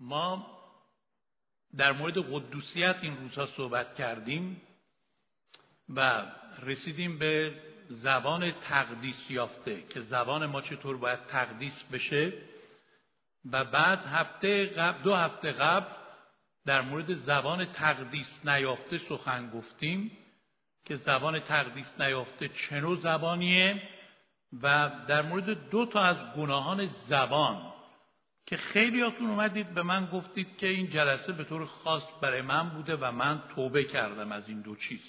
ما در مورد قدوسیت این روزها صحبت کردیم و رسیدیم به زبان تقدیس یافته که زبان ما چطور باید تقدیس بشه و بعد هفته قبل دو هفته قبل در مورد زبان تقدیس نیافته سخن گفتیم که زبان تقدیس نیافته چه نوع زبانیه و در مورد دو تا از گناهان زبان که خیلیاتون اومدید به من گفتید که این جلسه به طور خاص برای من بوده و من توبه کردم از این دو چیز.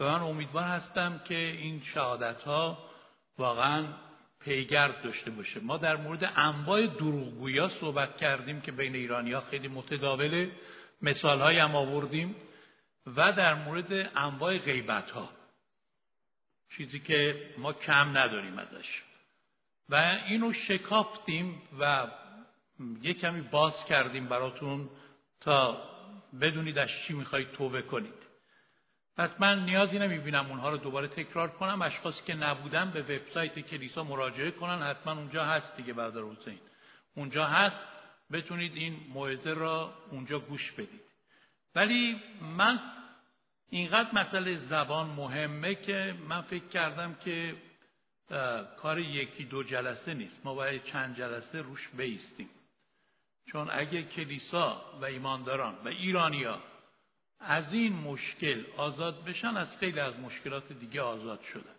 و من امیدوار هستم که این شهادت ها واقعا پیگرد داشته باشه. ما در مورد انواع دروغگویی صحبت کردیم که بین ایرانی ها خیلی متداوله. مثال هم آوردیم و در مورد انواع غیبت ها چیزی که ما کم نداریم ازش. و اینو شکافتیم و یه کمی باز کردیم براتون تا بدونید از چی می‌خواید توبه کنید. پس من نیازی نمی‌بینم اونها رو دوباره تکرار کنم. اشخاصی که نبودن به وبسایت کلیسا مراجعه کنن. حتما اونجا هست دیگه برادر حسین. اونجا هست. بتونید این موعظه را اونجا گوش بدید. ولی من اینقدر مسئله زبان مهمه که من فکر کردم که کار یکی دو جلسه نیست. ما باید چند جلسه روش بیستیم. چون اگه کلیسا و ایمانداران و ایرانیا از این مشکل آزاد بشن از خیلی از مشکلات دیگه آزاد شدن.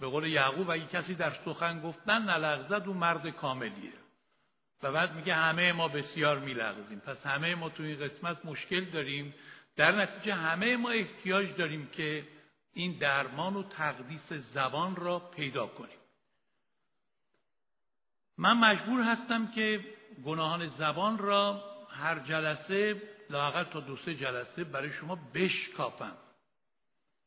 به قول یعقوب اگه کسی در سخن گفتن نلغزد و مرد کاملیه. و بعد میگه همه ما بسیار میلغزیم. پس همه ما تو این قسمت مشکل داریم. در نتیجه همه ما احتیاج داریم که این درمان و تقدیس زبان را پیدا کنیم. من مجبور هستم که گناهان زبان را هر جلسه لاقل تا دو سه جلسه برای شما بشکافم.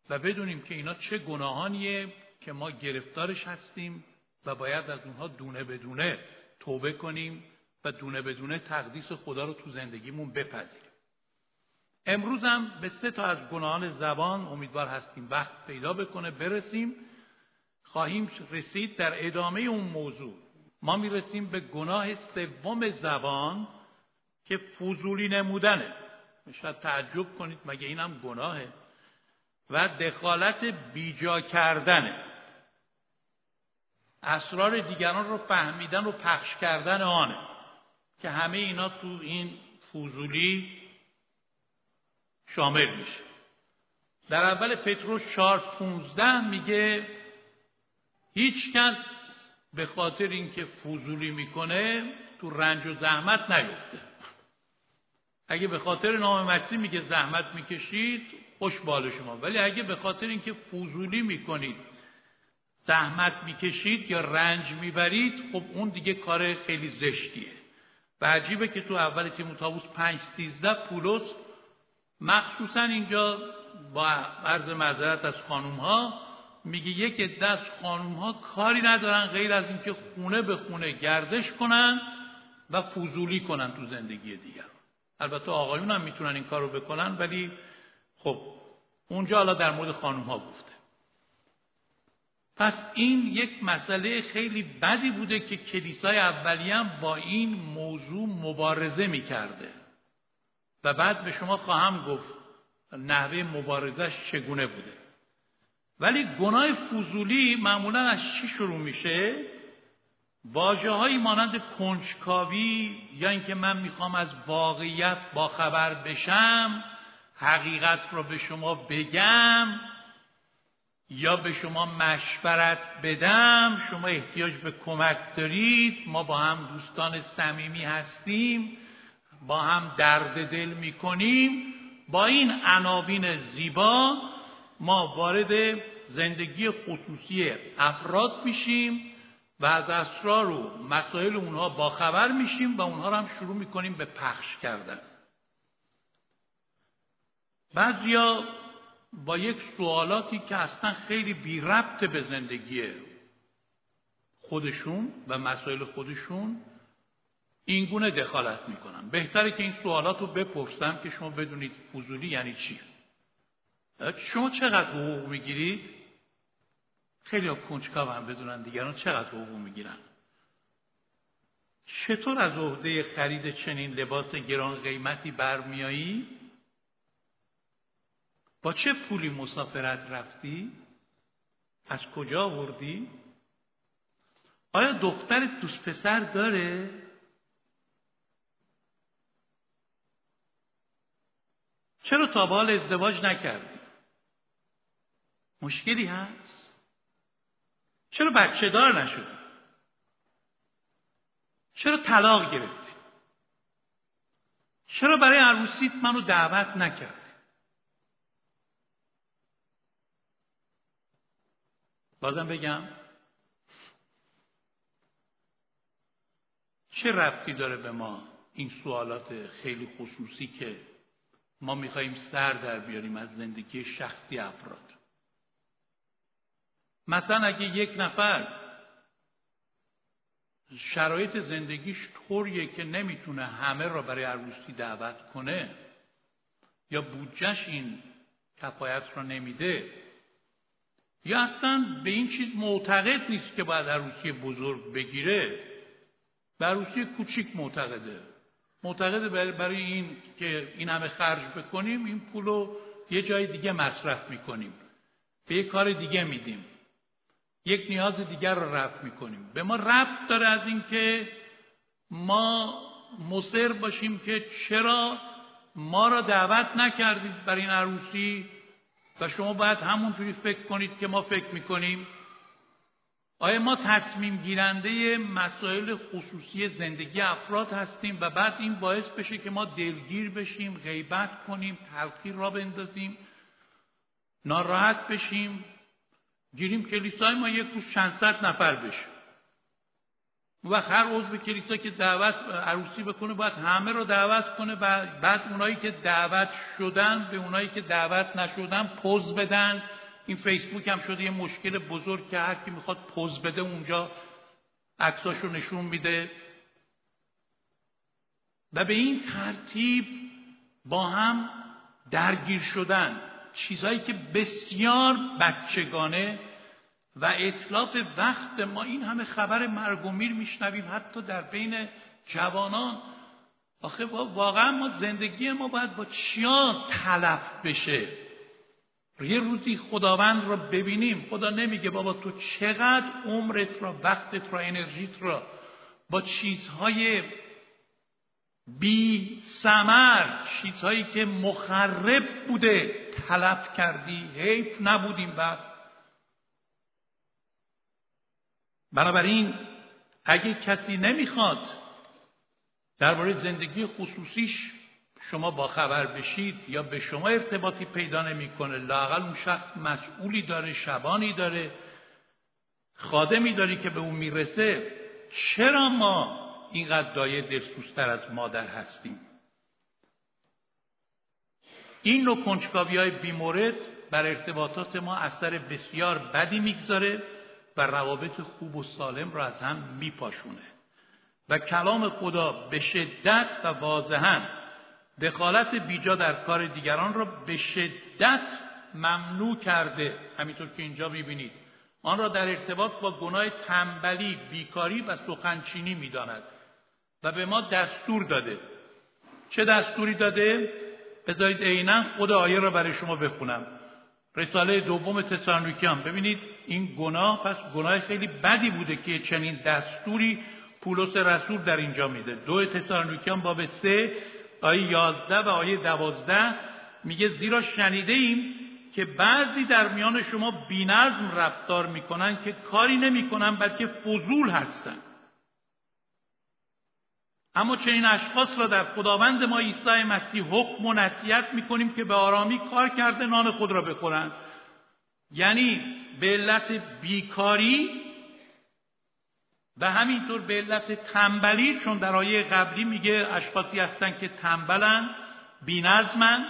و بدونیم که اینا چه گناهانیه که ما گرفتارش هستیم و باید از اونها دونه بدونه توبه کنیم و دونه بدونه تقدیس خدا رو تو زندگیمون بپذیریم. امروز هم به سه تا از گناهان زبان امیدوار هستیم وقت پیدا بکنه برسیم. خواهیم رسید در ادامه اون موضوع. ما می‌رسیم به گناه سوم زبان که فضولی نمودنه. شاید تعجب کنید مگه اینم گناهه؟ و دخالت بیجا کردنه. اسرار دیگران رو فهمیدن و پخش کردن آنه که همه اینا تو این فضولی شامل میشه. در اول پتروس 4 15 میگه هیچ کس به خاطر اینکه فضولی می‌کنه تو رنج و زحمت نیفته. اگه به خاطر نام مسیح میگه زحمت می‌کشید خوش بال شما. ولی اگه به خاطر اینکه فضولی می‌کنید زحمت می‌کشید یا رنج می‌برید خب اون دیگه کار خیلی زشتیه. و عجیبه که تو اول تیموتائوس 5 13 پولس مخصوصا اینجا با عرض معذرت از خانوم ها میگه یک دست خانوم ها کاری ندارن غیر از اینکه خونه به خونه گردش کنن و فضولی کنن تو زندگی دیگر. البته آقایون هم می‌تونن این کار رو بکنن ولی خب اونجا حالا در مورد خانوم ها گفته. پس این یک مسئله خیلی بدی بوده که کلیسای اولیه با این موضوع مبارزه می‌کرده. و بعد به شما خواهم گفت نحوه مبارزش چگونه بوده. ولی گناه فضولی معمولا از چی شروع میشه؟ واجه هایی مانند کنجکاوی یا اینکه من می‌خوام از واقعیت باخبر بشم حقیقت رو به شما بگم یا به شما مشورت بدم شما احتیاج به کمک دارید ما با هم دوستان صمیمی هستیم با هم درد دل می‌کنیم. با این عناوین زیبا ما وارد زندگی خصوصی افراد میشیم و از اسرار و مسائل اونها باخبر میشیم و اونها رو هم شروع می‌کنیم به پخش کردن. بعضیا با یک سوالاتی که اصلا خیلی بی ربط به زندگی خودشون و مسائل خودشون اینگونه دخالت می‌کنن. بهتره که این سوالات رو بپرسم که شما بدونید فضولی یعنی چی؟ شما چقدر حقوق می‌گیرید خیلی کنجکاو هم بدونن دیگران چقدر حقوق می‌گیرن چطور از عهده خرید چنین لباس گران قیمتی برمیایی؟ با چه پولی مسافرت رفتی؟ از کجا آوردی؟ آیا دختر دوست پسر داره؟ چرا تا به حال ازدواج نکردی؟ مشکلی هست؟ چرا بچه دار نشدی؟ چرا طلاق گرفتی؟ چرا برای عروسیت منو دعوت نکردی؟ بازم بگم چه ربطی داره به ما این سوالات خیلی خصوصی که ما میخواییم سر در بیاریم از زندگی شخصی افراد مثلا اگه یک نفر شرایط زندگیش طوریه که نمی‌تونه همه را برای عروسی دعوت کنه یا بودجش این کفایت را نمیده یا اصلا به این چیز معتقد نیست که باید عروسی بزرگ بگیره به عروسی کوچیک معتقده. معتقده برای این که این همه خرج بکنیم این پول رو یه جای دیگه مصرف می‌کنیم به یه کار دیگه میدیم. یک نیاز دیگر رو رفت می‌کنیم. به ما ربط داره از اینکه ما مصر باشیم که چرا ما را دعوت نکردید برای این عروسی و شما باید همونجوری فکر کنید که ما فکر می‌کنیم. آیا ما تصمیم گیرنده مسائل خصوصی زندگی افراد هستیم و بعد این باعث بشه که ما دلگیر بشیم غیبت کنیم تلخی را بندازیم ناراحت بشیم؟ گیریم کلیسای ما یک روز چند صد نفر بشه. و هر عضو کلیسا که دعوت عروسی بکنه باید همه رو دعوت کنه و بعد اونایی که دعوت شدن به اونایی که دعوت نشدن پوز بدن. این فیسبوک هم شده یه مشکل بزرگ که هر کی می‌خواد پوز بده اونجا عکساش رو نشون میده. و به این ترتیب با هم درگیر شدن. چیزهایی که بسیار بچگانه و اطلاف وقت ما این همه خبر مرگ و میر میشنویم حتی در بین جوانان. آخه واقعا ما زندگی ما باید با چیا تلف بشه؟ یه روزی خداوند را ببینیم. خدا نمیگه بابا تو چقدر عمرت را وقتت را انرژیت را با چیزهای بی سمر چیزهایی که مخرب بوده تلف کردی. حیف نبودیم وقت. بنابراین اگه کسی نمی‌خواد درباره زندگی خصوصیش شما با خبر بشید یا به شما ارتباطی پیدا نمی‌کنه لاقل اون شخص مسئولی داره شبانی داره خادمی داری که به اون می‌رسه چرا ما اینقدر دایه دلسوزتر از مادر هستیم؟ این نوع کنجکاوی بیمورد بر ارتباطات ما اثر بسیار بدی می‌گذاره. و روابط خوب و سالم را از هم میپاشونه. و کلام خدا به شدت و واضحا دخالت بیجا در کار دیگران را به شدت ممنوع کرده. همینطور که اینجا می‌بینید. آن را در ارتباط با گناه تنبلی بیکاری و سخنچینی می‌داند و به ما دستور داده. چه دستوری داده؟ بذارید عینا خود آیه را برای شما بخونم. رساله دوم تسالونیکیان. ببینید این گناه پس گناه خیلی بدی بوده که چنین دستوری پولس رسول در اینجا میده. دو تسالونیکیان باب سه آیه یازده و آیه دوازده میگه زیرا شنیده ایم که بعضی در میان شما بینظم رفتار می‌کنن که کاری نمی‌کنن بلکه فضول هستند اما چنین اشخاص را در خداوند ما عیسی مسیح حکم و نصیحت می‌کنیم که به آرامی کار کرده نان خود را بخورند. یعنی به علت بیکاری و همینطور به علت تنبلی چون در آیه قبلی میگه اشخاصی هستن که تنبلن بینظمن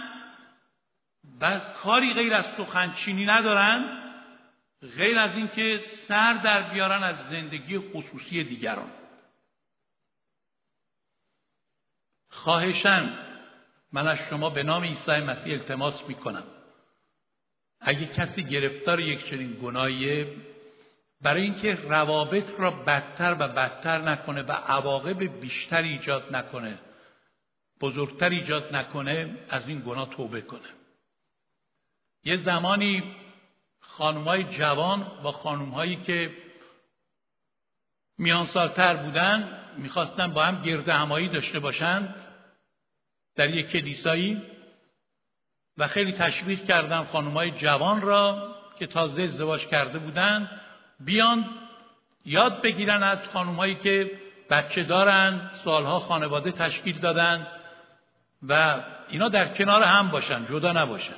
و کاری غیر از سخنچینی ندارن غیر از اینکه سر در بیارن از زندگی خصوصی دیگران. خواهشن من از شما به نام عیسی مسیح التماس می‌کنم. اگه کسی گرفتار یک چنین گناهی برای اینکه روابط را بدتر و بدتر نکنه و عواقب بیشتر ایجاد نکنه بزرگتر ایجاد نکنه از این گناه توبه کنه. یه زمانی خانمهای جوان با خانمهایی که میان سالتر بودن می‌خواستن با هم گرد همایی داشته باشند در یک کلیسایی و خیلی تشویق کردن خانمهای جوان را که تازه ازدواج کرده بودند بیان یاد بگیرن از خانمهایی که بچه دارن سالها خانواده تشکیل دادن و اینا در کنار هم باشن جدا نباشن.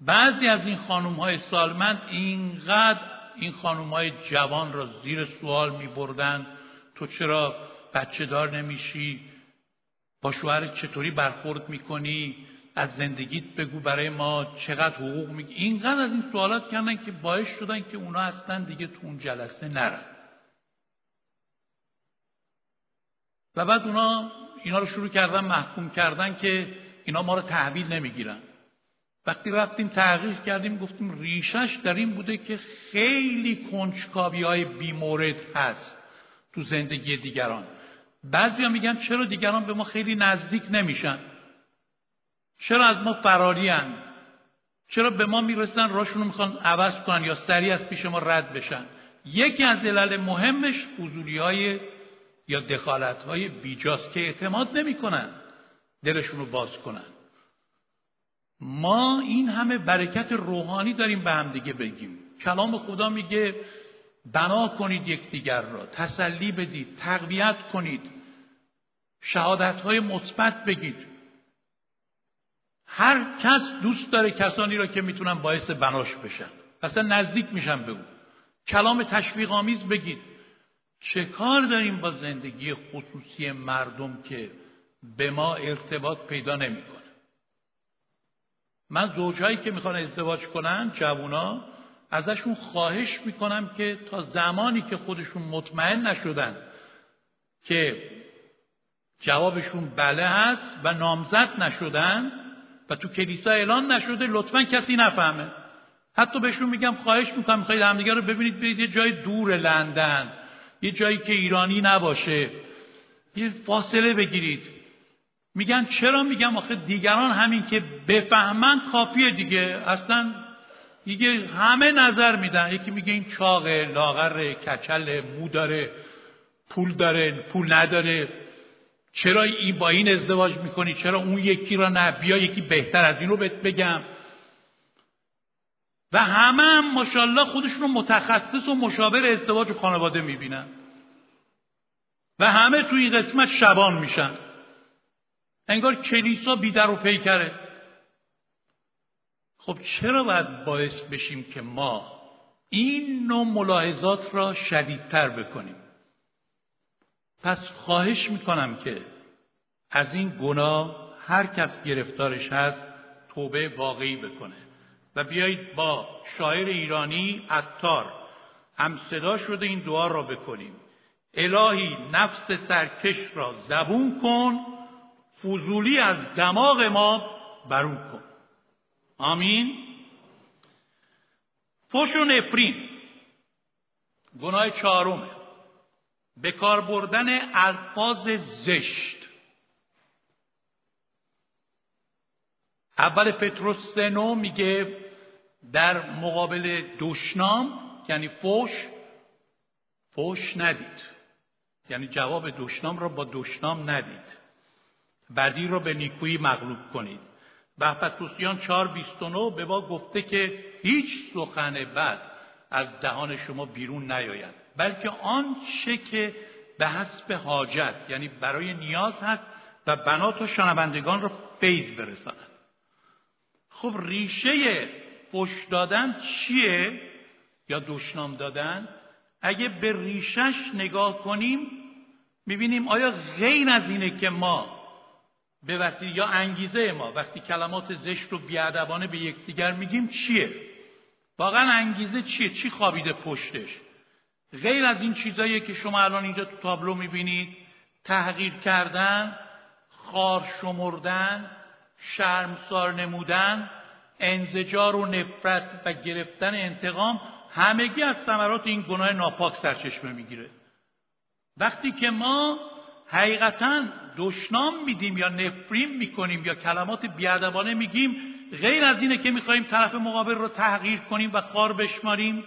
بعضی از این خانم های سالمند اینقدر این خانم های جوان را زیر سوال می بردن تو چرا بچه دار نمیشی؟ با شوهر چطوری برخورد می‌کنی؟ از زندگیت بگو برای ما چقدر حقوق میگی اینقدر از این سوالات کردن که باعث شدن که اونا اصلا دیگه تو اون جلسه نرن. و بعد اونا اینا رو شروع کردن محکوم کردن که اینا ما رو تحویل نمی‌گیرن. وقتی رفتیم تحقیق کردیم گفتیم ریشش در این بوده که خیلی کنجکاوی های بیمورد هست. تو زندگی دیگران. بعضی میگن چرا دیگران به ما خیلی نزدیک نمیشن؟ چرا از ما فراریان چرا به ما می‌رسن راشون می‌خوان عوض کنن یا سریع از پیش ما رد بشن؟ یکی از علل مهمش فضولی های یا دخالت های بیجاست که اعتماد نمی‌کنن. دلشون رو باز کنن. ما این همه برکت روحانی داریم به هم دیگه بگیم. کلام خدا میگه بنا کنید یکدیگر را تسلی بدید تقویت کنید شهادت های مثبت بگید. هر کس دوست داره کسانی را که می‌تونن باعث بناش بشن. اصلا نزدیک میشن به او. کلام تشویق آمیز بگید. چه کار داریم با زندگی خصوصی مردم که به ما ارتباط پیدا نمی‌کنه؟ من زوجهایی که می‌خوان ازدواج کنن جوونا ازشون خواهش می‌کنم که تا زمانی که خودشون مطمئن نشدن که جوابشون بله هست و نامزد نشدن و تو کلیسا اعلان نشده لطفا کسی نفهمه. حتی بهشون میگم خواهش می‌کنم می‌خواید همدیگه رو ببینید برید یه جای دور لندن یه جایی که ایرانی نباشه. یه فاصله بگیرید. میگن چرا؟ میگم آخه دیگران همین که بفهمن کافیه دیگه. اصلا دیگه همه نظر میدن. یکی میگه این چاقه لاغر کچل مو داره پول داره پول نداره. چرا این با این ازدواج می‌کنی؟ چرا اون یکی را نه؟ بیا یکی بهتر از این رو بهت بگم. و همه هم ماشاءالله خودشون رو متخصص و مشاور ازدواج و خانواده می‌بینن. و همه توی این قسمت شبان میشن. انگار کلیسا بیدر و پیکره. خب چرا باید باعث بشیم که ما این نوع ملاحظات را شدیدتر بکنیم؟ پس خواهش می‌کنم که از این گناه هر کس گرفتارش هست توبه واقعی بکنه. و بیایید با شاعر ایرانی عطار هم صدا شده این دعا را بکنیم. الهی نفس سرکش را زبون کن فضولی از دماغ ما برون کن. آمین. فش و نفرین گناه چهارمه. به کار بردن الفاظ زشت. اول پتروس سنو میگه در مقابل دشنام یعنی فوش فوش ندید. یعنی جواب دشنام را با دشنام ندید. بدی را به نیکویی مغلوب کنید. و پتروسیان 4:29 به ما گفته که هیچ سخن بد از دهان شما بیرون نیاید بلکه آن چه که به حسب حاجت یعنی برای نیاز هست و بنات و شنوندگان را فیض برساند. خب ریشه فش دادن چیه یا دشنام دادن؟ اگه به ریشش نگاه کنیم می‌بینیم آیا غیر از اینه که ما به وسیله یا انگیزه ما وقتی کلمات زشت و بیادبانه به یکدیگر میگیم چیه؟ واقعا انگیزه چیه؟ چی خوابیده پشتش؟ غیر از این چیزایی که شما الان اینجا تو تابلو می‌بینید تحقیر کردن خار شمردن شرمسار نمودن انزجار و نفرت و گرفتن انتقام همگی از ثمرات این گناه ناپاک سرچشمه می‌گیره. وقتی که ما حقیقتا دشنام میدیم یا نفرین می‌کنیم یا کلمات بیادبانه میگیم غیر از اینه که می‌خواهیم طرف مقابل رو تغییر کنیم و خار بشماریم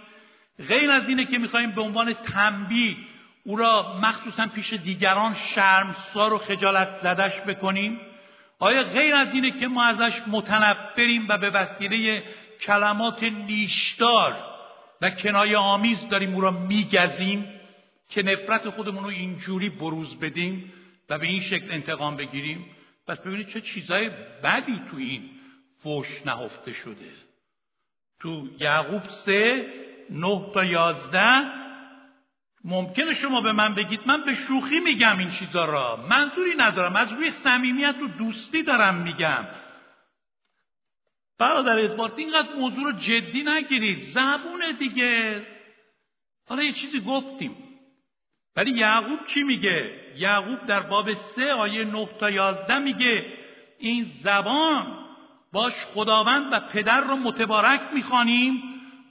غیر از اینه که می‌خواهیم به عنوان تنبیه او را مخصوصا پیش دیگران شرمسار و خجالت زدش بکنیم. آیا غیر از اینه که ما ازش متنفریم و به وسیله کلمات نیشدار و کنایه آمیز داریم او را میگزیم؟ که نفرت خودمون رو اینجوری بروز بدیم؟ و به این شکل انتقام بگیریم. پس ببینید چه چیزای بدی تو این فوش نهفته شده. تو یعقوب سه نه تا یازده ممکنه شما به من بگید من به شوخی میگم این چیزا را. منظوری ندارم از روی صمیمیت و دوستی دارم میگم. برادر ادوارد اینقدر موضوع رو جدی نگیرید. زبونه دیگه. حالا یه چیزی گفتیم. ولی یعقوب چی میگه؟ یعقوب در باب سه آیه نه تا یازده میگه این زبان باش خداوند و پدر رو متبارک می‌خوانیم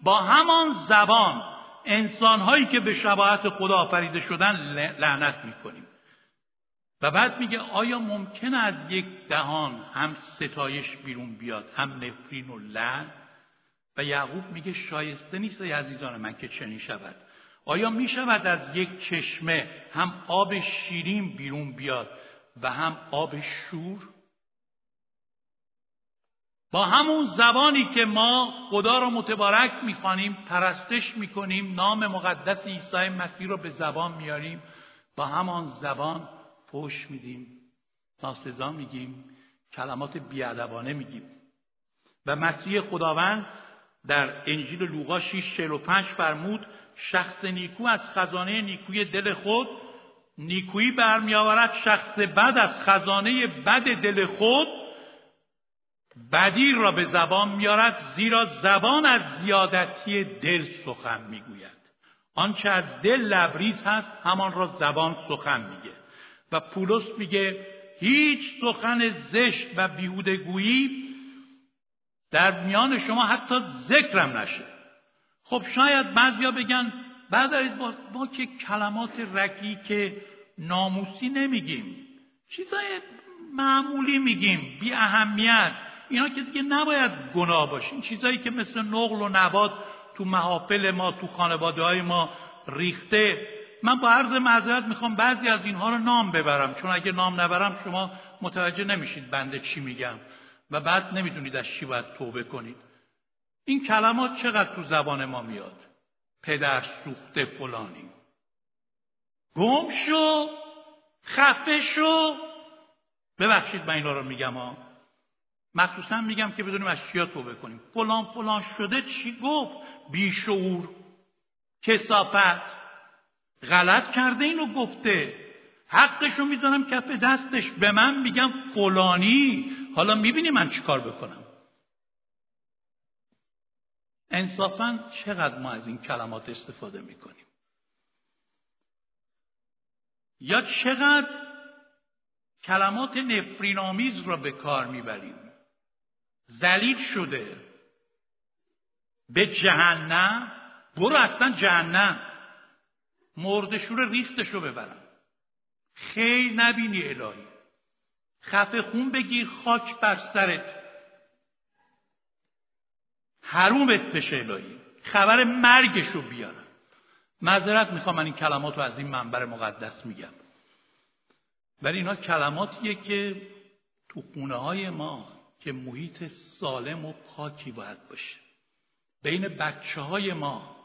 با همان زبان. انسانهایی که به شباهت خدا آفریده شدن لعنت می‌کنیم. و بعد میگه آیا ممکن از یک دهان هم ستایش بیرون بیاد هم نفرین و لعن؟ و یعقوب میگه شایسته نیست ای عزیزان من که چنین شود. آیا می شود از یک چشمه هم آب شیرین بیرون بیاد و هم آب شور؟ با همون زبانی که ما خدا را متبارک می‌خوانیم پرستش می‌کنیم نام مقدس عیسی مسیح را به زبان میاریم با همان زبان پوش میدیم. ناسزا میگیم کلمات بیادبانه میگیم. و مسیح خداوند در انجیل لوقا 6 45 فرمود شخص نیکو از خزانه نیکوی دل خود نیکویی برمیآورد شخص بد از خزانه بد دل خود بدی را به زبان میارد زیرا زبان از زیادتی دل سخن می‌گوید. آنچه از دل لبریز هست همان را زبان سخن میگه. و پولس میگه هیچ سخن زشت و بیهودگویی در میان شما حتی ذکرم نشه. خب شاید بعضیا بگن بعد با, با که کلمات رکی که ناموسی نمیگیم چیزای معمولی میگیم بی اهمیت اینا که دیگه نباید گناه باشین چیزایی که مثل نقل و نبات تو محافل ما تو خانواده های ما ریخته. من با عرض معذرت می‌خوام بعضی از اینها رو نام ببرم. چون اگه نام نبرم شما متوجه نمیشید بنده چی میگم. و بعد نمی‌دونید از چی باید توبه کنید. این کلمات چقدر تو زبان ما میاد؟ پدر سوخته فلانی. گم شو خفه شو. ببخشید من اینا رو میگم ها. مخصوصا میگم که بدونیم از چیا توبه کنیم. فلان فلان شده چی گفت؟ بیشعور. کسافت. غلط کرده اینو گفته. حقشو می‌دانم کف دستش. به من میگم فلانی. حالا می‌بینی من چیکار بکنم. انصافا چقدر ما از این کلمات استفاده می‌کنیم؟ یا چقدر کلمات نفرینآمیز را به کار می‌بریم؟ ذلیل شده. به جهنم؟ برو اصلا جهنم. مردشور ریختش رو ببرم. خیلی نبینی الهی. خفه خون بگیر خاک بر سرت. حرومت بشه الهی خبر مرگش رو بیارم. معذرت می‌خوام من این کلمات رو از این منبر مقدس میگم. ولی اینا کلماتیه که تو خونه های ما که محیط سالم و پاکی باید باشه. بین بچه های ما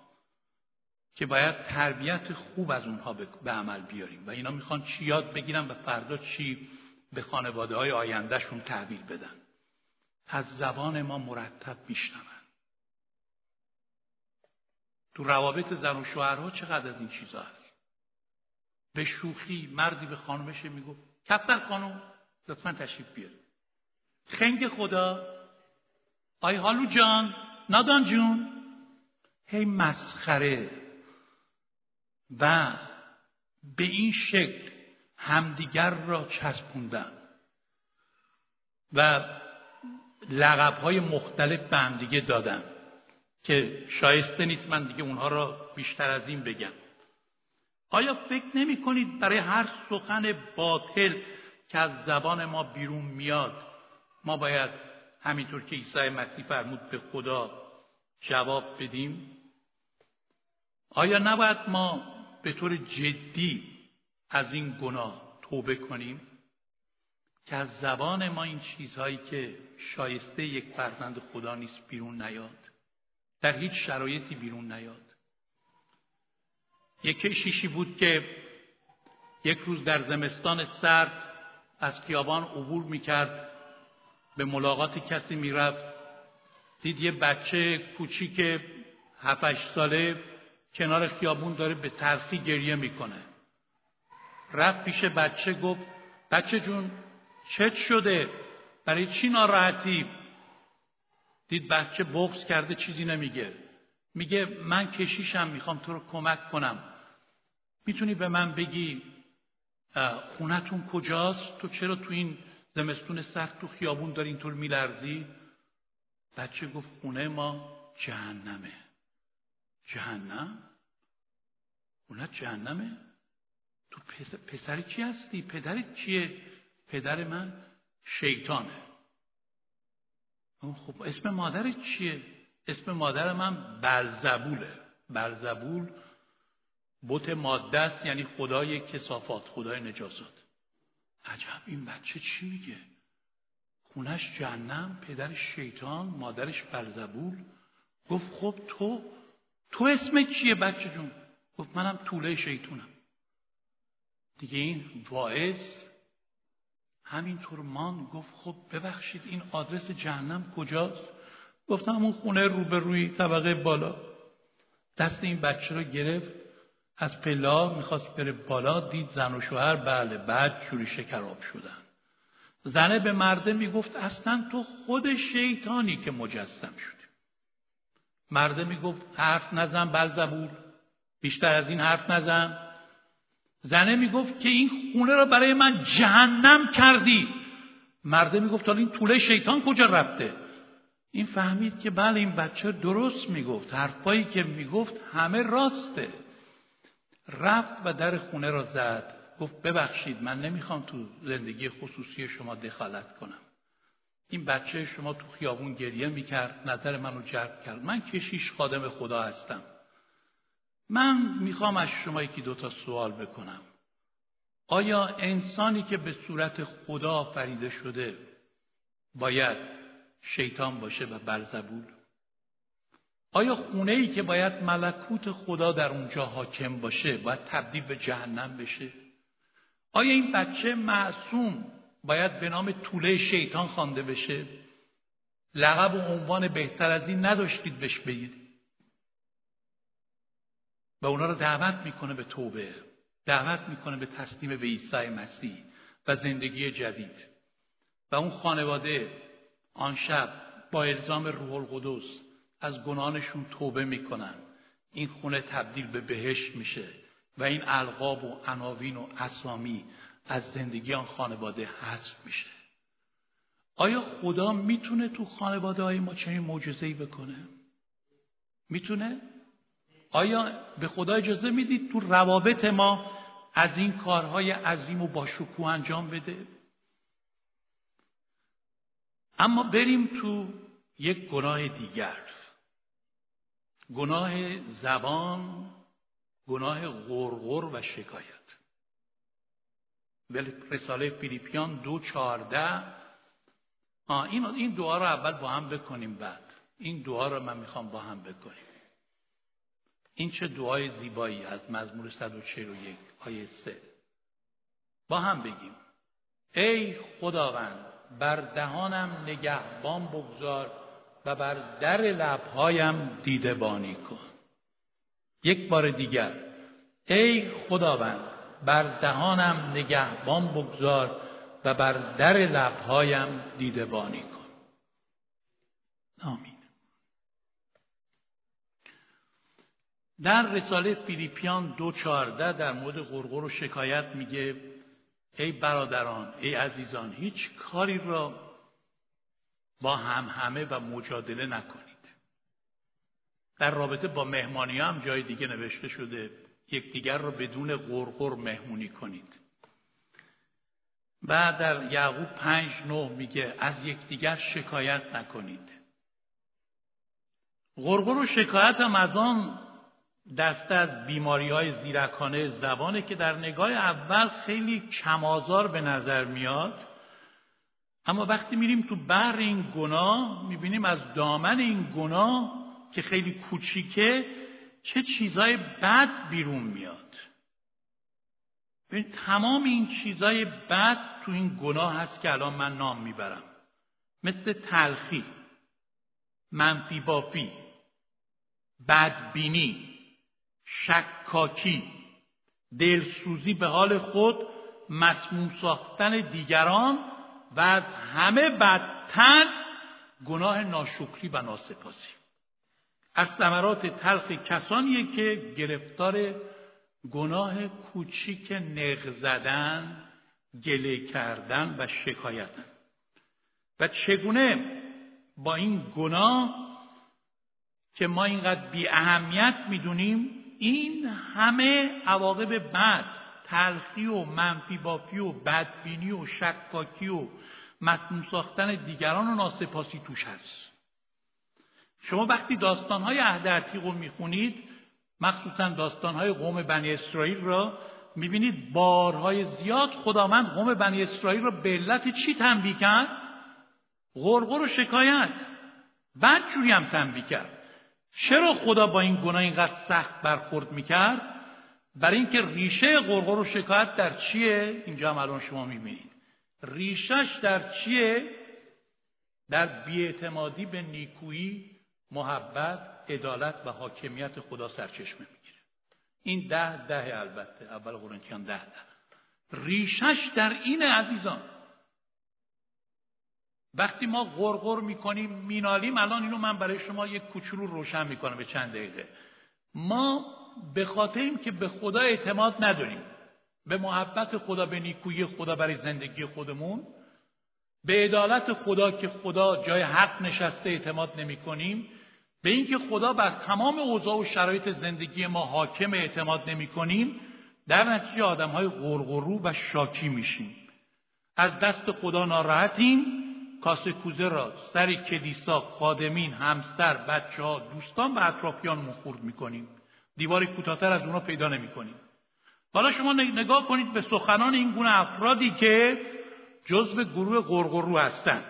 که باید تربیت خوب از اونها به عمل بیاریم. و اینا می‌خوان چی یاد بگیرن و فردا چی به خانواده های آیندهشون تحویل بدن. از زبان ما مرتب میشنون تو روابط زن و شوهرها چقدر از این چیزا هست؟ به شوخی مردی به خانمش میگو کفتر خانم لطفا تشریف بیار خنگ خدا. آی حالو جان نادان جون. هی مسخره. و به این شکل همدیگر را چسبوندن. و لقب های مختلف به همدیگه دادن. که شایسته نیست من دیگه اونها را بیشتر از این بگم. آیا فکر نمی کنید برای هر سخن باطل که از زبان ما بیرون میاد ما باید همینطور که عیسی مسیح فرمود به خدا جواب بدیم؟ آیا نباید ما به طور جدی از این گناه توبه کنیم؟ که از زبان ما این چیزهایی که شایسته یک فرزند خدا نیست بیرون نیاد. در هیچ شرایطی بیرون نیاد. یک کشیشی بود که یک روز در زمستان سرد از خیابان عبور می‌کرد به ملاقات کسی می‌رفت. دید یه بچه کوچیک هفت ساله کنار خیابون داره به تلخی گریه می‌کنه. رفت پیش بچه گفت بچه جون چت شده؟ برای چی ناراحتی؟ دید بچه بغض کرده چیزی نمیگه. میگه من کشیشم می‌خوام تو رو کمک کنم. می‌تونی به من بگی خونتون کجاست؟ تو چرا تو این زمستون سخت تو خیابون داری اینطور میلرزی؟ بچه گفت خونه ما جهنمه. جهنم؟ خونه جهنمه؟ تو پسر کی هستی؟ پدرت کیه؟ پدر من شیطانه. خب اسم مادرت چیه؟ اسم مادر من بلزبوله. بلزبول بت ماده است یعنی خدای کسافات خدای نجاسات. عجب این بچه چی میگه؟ خونش جهنم پدرش شیطان مادرش بلزبول. گفت خب تو تو اسم چیه بچه جون؟ گفت منم طوله شیطونم. دیگه این واعظ همینطور مان گفت خب ببخشید این آدرس جهنم کجاست؟ گفتم اون خونه روبروی طبقه بالا. دست این بچه رو گرفت از پلا می‌خواست بره بالا دید زن و شوهر بله بعد جوری شکراب شدن. زنه به مرده می‌گفت اصلا تو خود شیطانی که مجسم شدی. مرده می‌گفت حرف نزن بلزبول بیشتر از این حرف نزن. زنه می‌گفت که این خونه را برای من جهنم کردی. مرده می‌گفت حالا این طوله شیطان کجا رفته؟ این فهمید که بله این بچه درست می‌گفت. حرفایی که می‌گفت همه راسته. رفت و در خونه را زد. گفت ببخشید من نمی‌خوام تو زندگی خصوصی شما دخالت کنم. این بچه شما تو خیابون گریه می‌کرد نظر منو جلب کرد. من کشیش خادم خدا هستم. من می‌خوام از شما یکی دوتا سوال بکنم. آیا انسانی که به صورت خدا آفریده شده باید شیطان باشه و برزبول؟ آیا خونه ای که باید ملکوت خدا در اونجا حاکم باشه باید تبدیل به جهنم بشه؟ آیا این بچه معصوم باید به نام طوله شیطان خوانده بشه؟ لقب و عنوان بهتر از این نداشتید بهش بگید. و اونا رو دعوت می‌کنه به توبه دعوت می‌کنه به تسلیم به عیسی مسیح و زندگی جدید. و اون خانواده آن شب با الزام روح القدس از گناهانشون توبه می‌کنن. این خونه تبدیل به بهشت میشه و این القاب و عناوین و اسامی از زندگی آن خانواده حذف میشه. آیا خدا می‌تونه تو خانواده های ما چنین معجزه‌ای بکنه؟ می‌تونه؟ آیا به خدا اجازه می‌دید تو روابط ما از این کارهای عظیم و با شکوه انجام بده؟ اما بریم تو یک گناه دیگر. گناه زبان گناه غرغر و شکایت. رساله فیلیپیان دو چارده این دعا رو اول با هم بکنیم بعد. این دعا رو من می‌خوام با هم بکنیم. این چه دعای زیبایی از مزمور 141 آیه 3 با هم بگیم. ای خداوند بر دهانم نگهبان بگذار و بر در لبهایم دیده بانی کن. یک بار دیگر. ای خداوند بر دهانم نگهبان بگذار و بر در لبهایم دیده بانی کن. آمین. در رساله فیلیپیان دو چارده در مورد غرغر و شکایت میگه ای برادران ای عزیزان هیچ کاری را با هم همه و مجادله نکنید. در رابطه با مهمانی هم جای دیگه نوشته شده یکدیگر را بدون غرغر مهمونی کنید. بعد در یعقوب پنج نه میگه از یکدیگر شکایت نکنید. غرغر و شکایت هم از آن دسته از بیماری های زیرکانه زبانه که در نگاه اول خیلی کمازار به نظر میاد. اما وقتی میریم تو بر این گناه می‌بینیم از دامن این گناه که خیلی کوچیکه چه چیزای بد بیرون میاد. ببین تمام این چیزای بد تو این گناه هست که الان من نام می‌برم. مثل تلخی منفی بافی بدبینی. شکاکی دلسوزی به حال خود مسموم ساختن دیگران و از همه بدتر گناه ناشکری و ناسپاسی. از ثمرات تلخ کسانیه که گرفتار گناه کوچیک نق زدن گله کردن و شکایتن. و چگونه با این گناه که ما اینقدر بی اهمیت می‌دونیم این همه عواقب بد تلخی و منفی بافی و بدبینی و شکاکی و مسموم ساختن دیگران و ناسپاسی توش هست. شما وقتی داستانهای عهد عتیق رو می‌خونید مخصوصا داستانهای قوم بنی اسرائیل را می‌بینید بارهای زیاد خداوند قوم بنی اسرائیل را به علت چی تنبیه کرد؟ غرغر و شکایت. بعد جوری هم تنبیه کرد. چرا خدا با این گناه اینقدر سخت برخورد می‌کرد؟ برای اینکه ریشه غرغر و شکایت در چیه؟ اینجا هم الان شما می‌بینید. ریشش در چیه؟ در بیاعتمادی به نیکویی محبت عدالت و حاکمیت خدا سرچشمه می‌گیره. این ده ده البته. اول قرنتیان ده ده. ریشش در اینه عزیزان. وقتی ما غرغر می‌کنیم مینالیم الان اینو من برای شما یک کوچولو روشن می‌کنم به چند دقیقه. ما به خاطر این که به خدا اعتماد نداریم به محبت خدا به نیکویی خدا برای زندگی خودمون به عدالت خدا که خدا جای حق نشسته اعتماد نمی کنیم به اینکه خدا بر تمام اوضاع و شرایط زندگی ما حاکم اعتماد نمی کنیم در نتیجه آدم های غرغرو و شاکی میشیم. از دست خدا ناراحتیم. کاسه کوزه را سر کلیسا خادمین همسر بچه ها دوستان و اطرافیانمون خورد می‌کنیم. دیوار کوتاهتر از اونا پیدا نمی‌کنیم. حالا شما نگاه کنید به سخنان این گونه افرادی که جزو گروه غرغرو هستند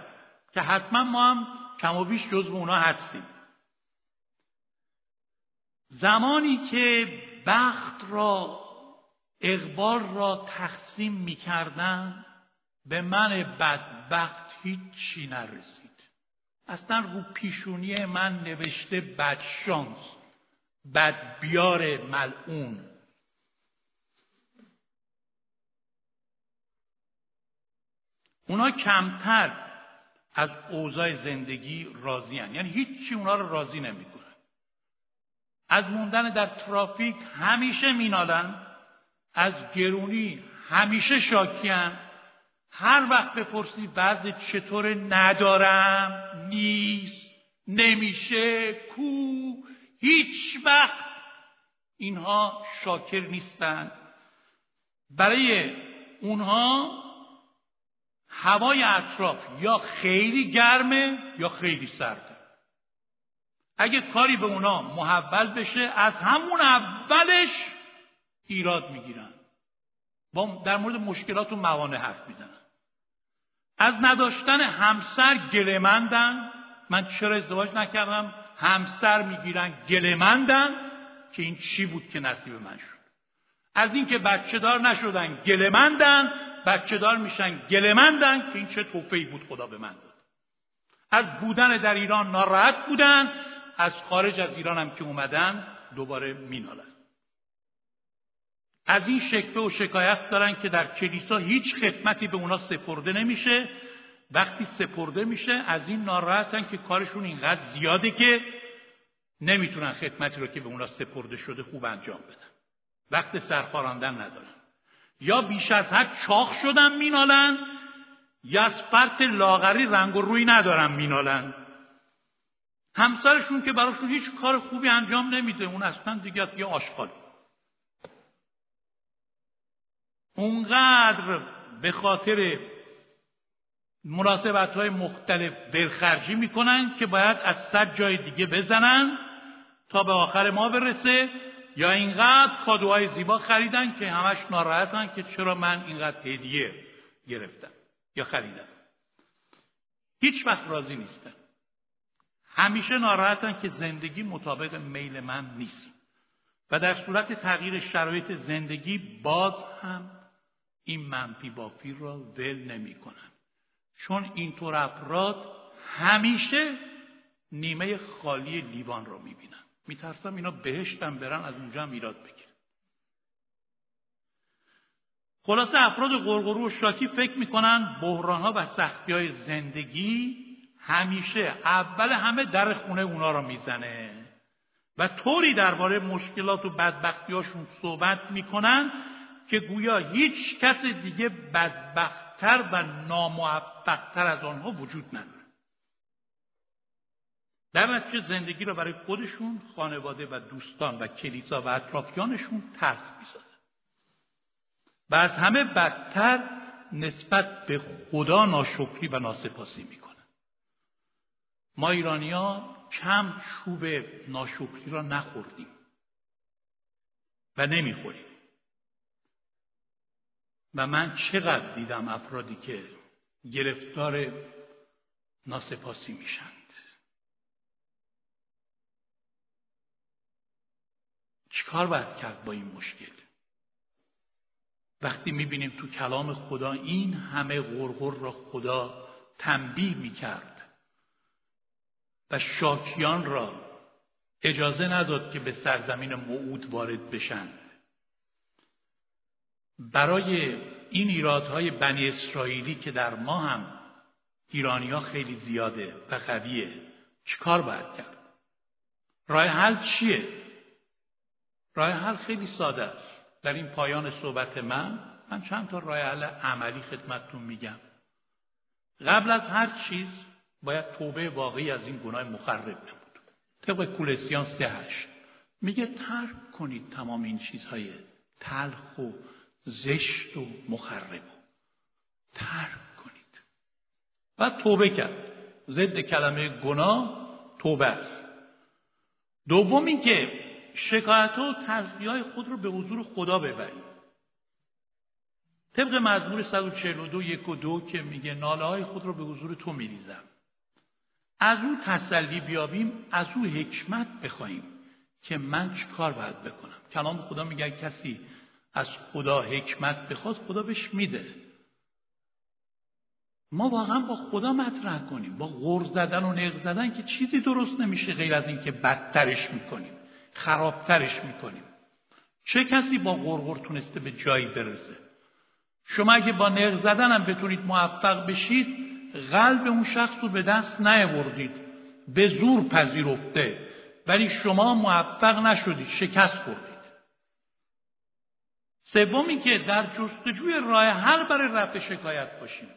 که حتما ما هم کم و بیش جزو اونا هستیم. زمانی که بخت را اقبال را تقسیم می‌کردن به من بدبخت هیچی نرسید. اصلا رو پیشونی من نوشته بدشانس بدبیار ملعون. اونا کمتر از اوضاع زندگی راضی هن. یعنی هیچی اونا رو راضی نمی‌کنه از موندن در ترافیک همیشه مینالن از گرونی همیشه شاکیان هر وقت بپرسی بعض چطور ندارم؟ نیست نمیشه کو هیچ وقت. اینها شاکر نیستند برای اونها هوای اطراف یا خیلی گرمه یا خیلی سرده. اگه کاری به اونا محول بشه از همون اولش ایراد می‌گیرن. با در مورد مشکلات و موانع حرف می‌زنن. از نداشتن همسر گلمندن من چرا ازدواج نکردم؟ همسر می‌گیرن گلمندن که این چی بود که نصیب من شد. از اینکه بچه دار نشدن گلمندن بچه دار میشن گلمندن که این چه توفهی بود خدا به من داد. از بودن در ایران ناراحت بودن از خارج از ایران هم که اومدن دوباره مینالن. از این شکوه و شکایت دارن که در کلیسا هیچ خدمتی به اونا سپرده نمیشه. وقتی سپرده میشه از این ناراحتن که کارشون اینقدر زیاده که نمی‌تونن خدمتی رو که به اونا سپرده شده خوب انجام بدن. وقت سرخاراندن ندارن. یا بیش از حد چاق شدن مینالن یا از فرط لاغری رنگ و روی ندارن مینالن. همسرشون که براشون هیچ کار خوبی انجام نمیده اون اصلا دیگه یه آشغال اونقدر به خاطر مناسبت های مختلف دلخرجی می‌کنن که باید از صد جای دیگه بزنن تا به آخر ما برسه یا اینقدر کادوهای زیبا خریدن که همش ناراحتن که چرا من اینقدر هدیه گرفتم یا خریدم. هیچ وقت راضی نیستن. همیشه ناراحتن که زندگی مطابق میل من نیست. و در صورت تغییر شرایط زندگی باز هم این منفی بافی را ول نمی کنن. چون اینطور افراد همیشه نیمه خالی لیوان را می بینن. میترسم اینا بهشتم برن از اونجا هم ایراد بگیرن. خلاصه افراد غرغرو و شاکی فکر می‌کنن بحران ها و سختی های زندگی همیشه اول همه در خونه اونا را می‌زنه و طوری درباره مشکلات و بدبختیاشون صحبت می‌کنن که گویا هیچ کس دیگه بدبختتر و ناموفقتر از آنها وجود نداره در نتیجه زندگی را برای خودشون خانواده و دوستان و کلیسا و اطرافیانشون تلخ می‌سازن و از همه بدتر نسبت به خدا ناشکری و ناسپاسی می‌کنن ما ایرانیا کم چوب ناشکری را نخوردیم و نمی‌خوریم. و من چقدر دیدم افرادی که گرفتار ناسپاسی میشند. چیکار باید کرد با این مشکل؟ وقتی می‌بینیم تو کلام خدا این همه غرغر را خدا تنبیه می‌کرد و شاکیان را اجازه نداد که به سرزمین موعود وارد بشند برای این ایرادهای بنی اسرائیلی که در ما هم ایرانی ها خیلی زیاده و قویه چیکار باید کرد؟ راه حل چیه؟ راه حل خیلی ساده است. در این پایان صحبت من من چند تا راه حل عملی خدمتتون میگم. قبل از هر چیز باید توبه واقعی از این گناه مخرب نمود طبق کولسیان سه هشت. میگه ترک کنید تمام این چیزهای تلخ و زشت و مخرب ترک کنید. و توبه کرد. ضد کلمه گناه توبه است. دوم اینکه شکایت و های خود رو به حضور خدا ببرید. طبق مزمور 142 یک و دو که میگه ناله های خود رو به حضور تو میریزم. از او تسلی بیابیم از او حکمت بخواهیم که من چه کار باید بکنم؟ کلام خدا میگه کسی از خدا حکمت بخواد خدا بهش میده. ما واقعا با خدا مطرح کنیم با غر زدن و نق زدن که چیزی درست نمیشه غیر از اینکه بدترش می‌کنیم خرابترش می‌کنیم. چه کسی با غرغر تونسته به جایی برسه؟ شما اگه با نق زدن هم بتونید موفق بشید قلب اون شخص رو به دست نیاوردید به زور پذیرفته. ولی شما موفق نشدید شکست خوردید. سومی که در جستجوی راه حل برای رفع شکایت باشیم.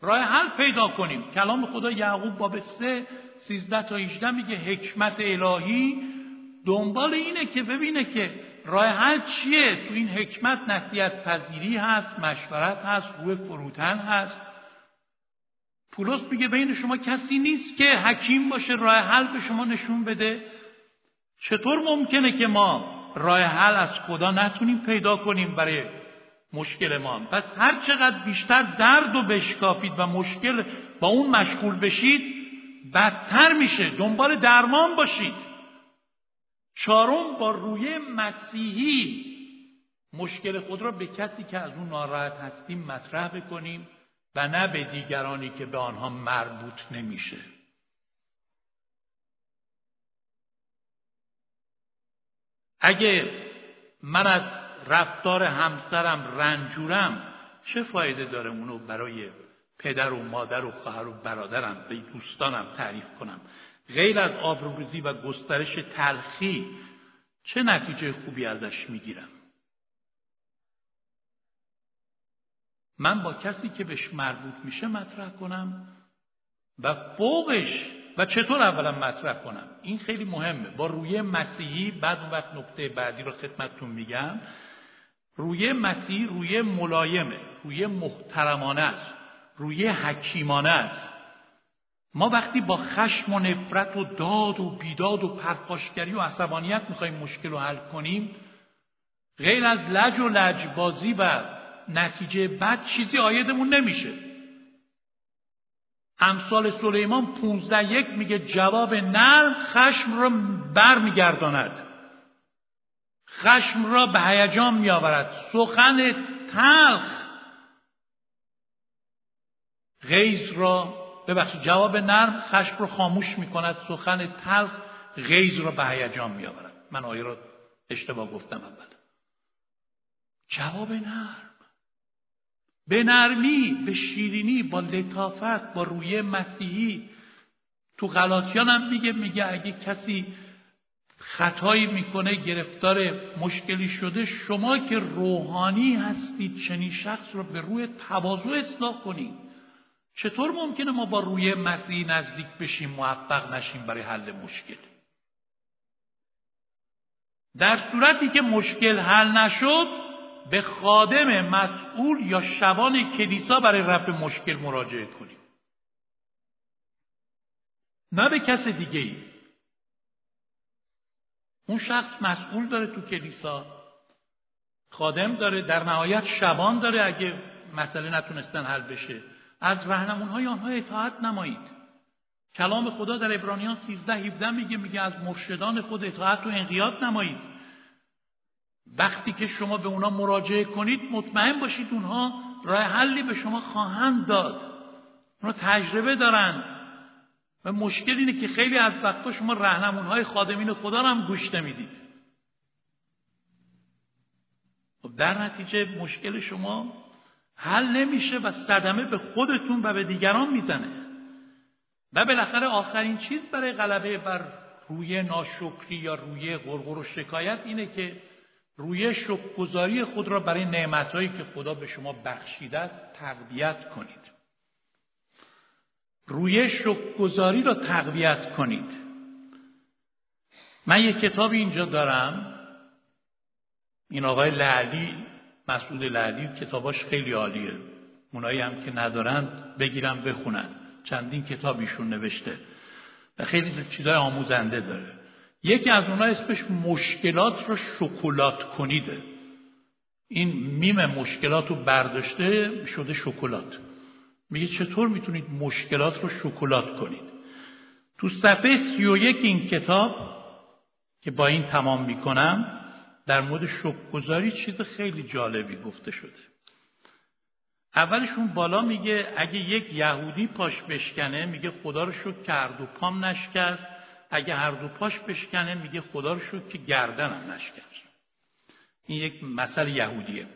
راه حل پیدا کنیم. کلام خدا یعقوب باب سه سیزده تا 18 میگه حکمت الهی دنبال اینه که ببینه که راه حل چیه. تو این حکمت نصیحت پذیری هست مشورت هست روح فروتن هست. پولس میگه بین شما کسی نیست که حکیم باشه راه حل به شما نشون بده. چطور ممکنه که ما راه حل از خدا نتونیم پیدا کنیم برای مشکل ما. پس هر چقدر بیشتر درد و بشکافید و مشکل با اون مشغول بشید بدتر میشه. دنبال درمان باشید. چهارم با روی مسیحی مشکل خود را به کسی که از اون ناراحت هستیم مطرح بکنیم و نه به دیگرانی که به آنها مربوط نمیشه. اگه من از رفتار همسرم رنجورم چه فایده داره اونو برای پدر و مادر و خواهر و برادرم به دوستانم تعریف کنم؟ غیر از آبروریزی و گسترش تلخی چه نتیجه خوبی ازش می‌گیرم؟ من با کسی که بهش مربوط میشه مطرح کنم و فوقش و چطور اولا مطرح کنم؟ این خیلی مهمه. با روی مسیحی بعد اون وقت نکته بعدی رو خدمتتون میگم. روی مسیحی روی ملایمه روی محترمانه است روی حکیمانه است. ما وقتی با خشم و نفرت و داد و بیداد و پرخاشگری و عصبانیت می‌خوایم مشکل رو حل کنیم غیر از لج و لجبازی و نتیجه بد چیزی آیدمون نمیشه. امثال سلیمان 15 یک میگه جواب نرم خشم را بر میگرداند خشم را به هیجان میآورد. سخن تلخ. غیز را ببخشید جواب نرم خشم را خاموش می‌کند. سخن تلخ غیز را به هیجان میآورد. من آیه را اشتباه گفتم اول. جواب نرم. به نرمی به شیرینی با لطافت با روی مسیحی. تو غلاطیان هم میگه میگه اگه کسی خطایی می‌کنه گرفتار مشکلی شده شما که روحانی هستید چنین شخص رو به روی تواضع اصلاح کنید چطور ممکنه ما با روی مسیحی نزدیک بشیم موفق نشیم برای حل مشکل؟ در صورتی که مشکل حل نشد به خادم مسئول یا شبان کلیسا برای رفع مشکل مراجعه کنیم. نه به کس دیگه ای اون شخص مسئول داره تو کلیسا خادم داره در نهایت شبان داره اگه مسئله نتونستن حل بشه. از های آنها اطاعت نمایید. کلام خدا در ابرانیان 13 17 میگه میگه از مرشدان خود اطاعت و انقیاد نمایید. وقتی که شما به اونا مراجعه کنید مطمئن باشید اونها راه حلی به شما خواهند داد. اونا تجربه دارن. و مشکل اینه که خیلی از وقتا شما های خادمین خدا رو هم گوش نمی‌دید. خب در نتیجه مشکل شما حل نمیشه و صدمه به خودتون و به دیگران می‌زنه. و بالاخره آخرین چیز برای غلبه بر روی ناشکری یا روی غرغر و شکایت اینه که روی شکرگزاری خود را برای نعمتهایی که خدا به شما بخشیده است تقویت کنید. روی شکرگزاری را تقویت کنید. من یک کتابی اینجا دارم. این آقای لعلی مسعود لعلی کتاباش خیلی عالیه. اونایی هم که ندارند بگیرم بخونن. چندین کتابیشون نوشته. و خیلی چیزای آموزنده داره. یکی از اونها اسمش مشکلات رو شکلات کنیده. این میم مشکلات رو برداشته شده شکلات. میگه چطور می‌تونید مشکلات رو شکلات کنید؟ تو صفحه سی و یک این کتاب که با این تمام می‌کنم در مورد شکگذاری چیز خیلی جالبی گفته شده. اولشون بالا میگه اگه یک یهودی پاش بشکنه میگه خدا رو شکر کرد و پام نشکست. اگه هر دو پاش بشکنه میگه خدا رو شد که گردنم نشکست. این یک مثل یهودیه.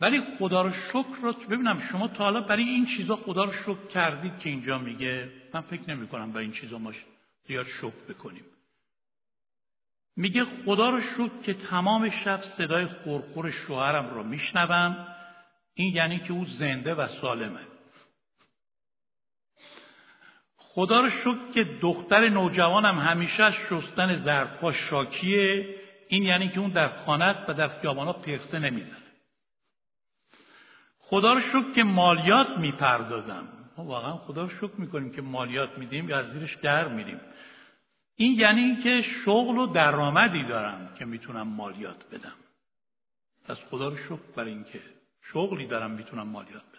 ولی خدا رو شکر رو ببینم شما تا حالا برای این چیزا خدا رو شکر کردید که اینجا میگه؟ من فکر نمی کنم برای این چیزا ما زیاد شکر بکنیم. میگه خدا رو شکر که تمام شب صدای خورخور شوهرم رو میشنوم. این یعنی که او زنده و سالمه. خدا رو شکر که دختر نوجوانم همیشه شستن ظرفها شاکیه. این یعنی که اون در خانه است و در خیابانا پرسه نمی‌زنه. خدا رو شکر که مالیات می‌پردازم. ما واقعا خدا رو شکر می‌کنیم که مالیات میدیم یا از زیرش در میریم. این یعنی اینکه شغل و درآمدی دارم که می‌تونم مالیات بدم. پس خدا رو شکر برای اینکه شغلی دارم می‌تونم مالیات بدم.